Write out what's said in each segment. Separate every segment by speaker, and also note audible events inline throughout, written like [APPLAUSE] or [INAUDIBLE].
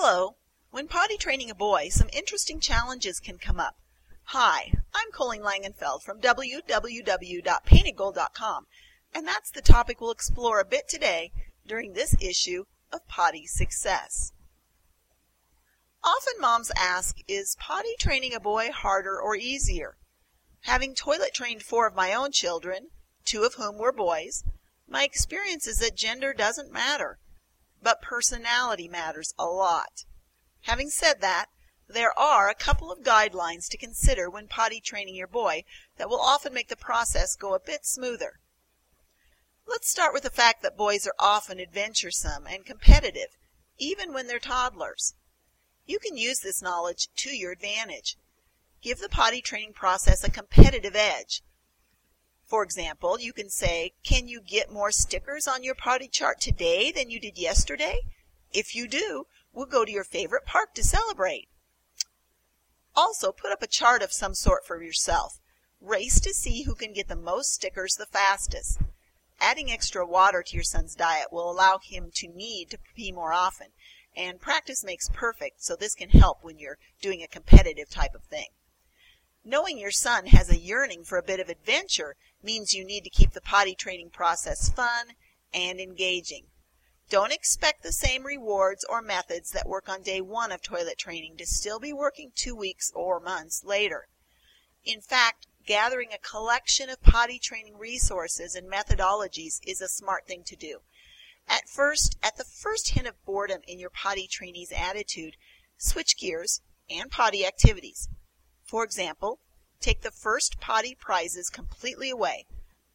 Speaker 1: Hello. When potty training a boy, some interesting challenges can come up. Hi, I'm Colleen Langenfeld from www.paintedgold.com, and that's the topic we'll explore a bit today during this issue of Potty Success. Often moms ask, is potty training a boy harder or easier? Having toilet trained four of my own children, two of whom were boys, my experience is that gender doesn't matter but personality matters a lot. Having said that, there are a couple of guidelines to consider when potty training your boy that will often make the process go a bit smoother. Let's start with the fact that boys are often adventuresome and competitive, even when they're toddlers. You can use this knowledge to your advantage. Give the potty training process a competitive edge. For example, you can say, can you get more stickers on your potty chart today than you did yesterday? If you do, we'll go to your favorite park to celebrate. Also, put up a chart of some sort for yourself. Race to see who can get the most stickers the fastest. Adding extra water to your son's diet will allow him to need to pee more often, and practice makes perfect, so this can help when you're doing a competitive type of thing. Knowing your son has a yearning for a bit of adventure means you need to keep the potty training process fun and engaging. Don't expect the same rewards or methods that work on day one of toilet training to still be working two weeks or months later. In fact, gathering a collection of potty training resources and methodologies is a smart thing to do. At first, at the first hint of boredom in your potty trainee's attitude, switch gears and potty activities. For example, take the first potty prizes completely away.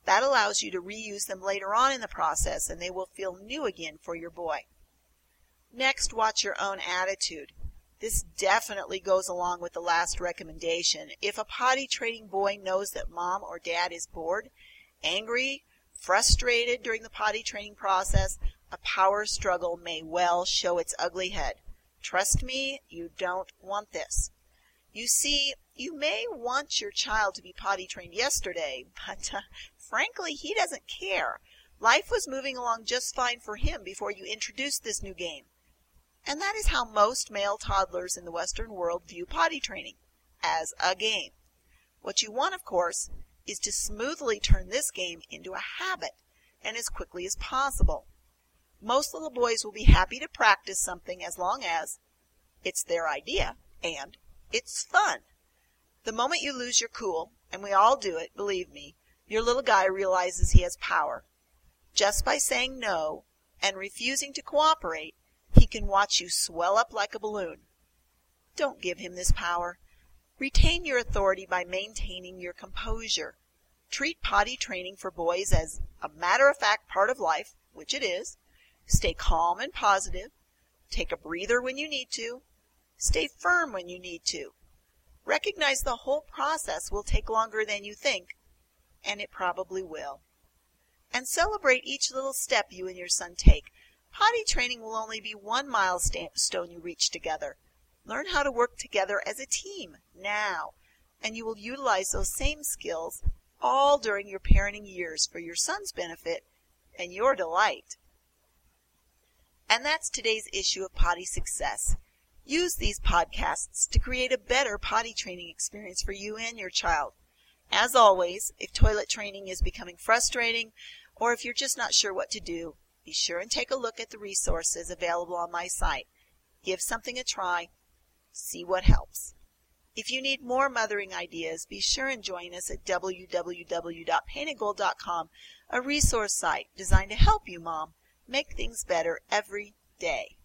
Speaker 1: That allows you to reuse them later on in the process and they will feel new again for your boy. Next, watch your own attitude. This definitely goes along with the last recommendation. If a potty training boy knows that mom or dad is bored, angry, frustrated during the potty training process, a power struggle may well show its ugly head. Trust me, you don't want this. You see, you may want your child to be potty trained yesterday, [LAUGHS] but uh, frankly, he doesn't care. Life was moving along just fine for him before you introduced this new game. And that is how most male toddlers in the Western world view potty training as a game. What you want, of course, is to smoothly turn this game into a habit and as quickly as possible. Most little boys will be happy to practice something as long as it's their idea and it's fun. The moment you lose your cool, and we all do it, believe me, your little guy realizes he has power. Just by saying no and refusing to cooperate, he can watch you swell up like a balloon. Don't give him this power. Retain your authority by maintaining your composure. Treat potty training for boys as a matter of fact part of life, which it is. Stay calm and positive. Take a breather when you need to. Stay firm when you need to. Recognize the whole process will take longer than you think, and it probably will. And celebrate each little step you and your son take. Potty training will only be one milestone you reach together. Learn how to work together as a team now, and you will utilize those same skills all during your parenting years for your son's benefit and your delight. And that's today's issue of Potty Success. Use these podcasts to create a better potty training experience for you and your child. As always, if toilet training is becoming frustrating or if you're just not sure what to do, be sure and take a look at the resources available on my site. Give something a try. See what helps. If you need more mothering ideas, be sure and join us at www.paintedgold.com, a resource site designed to help you, Mom, make things better every day.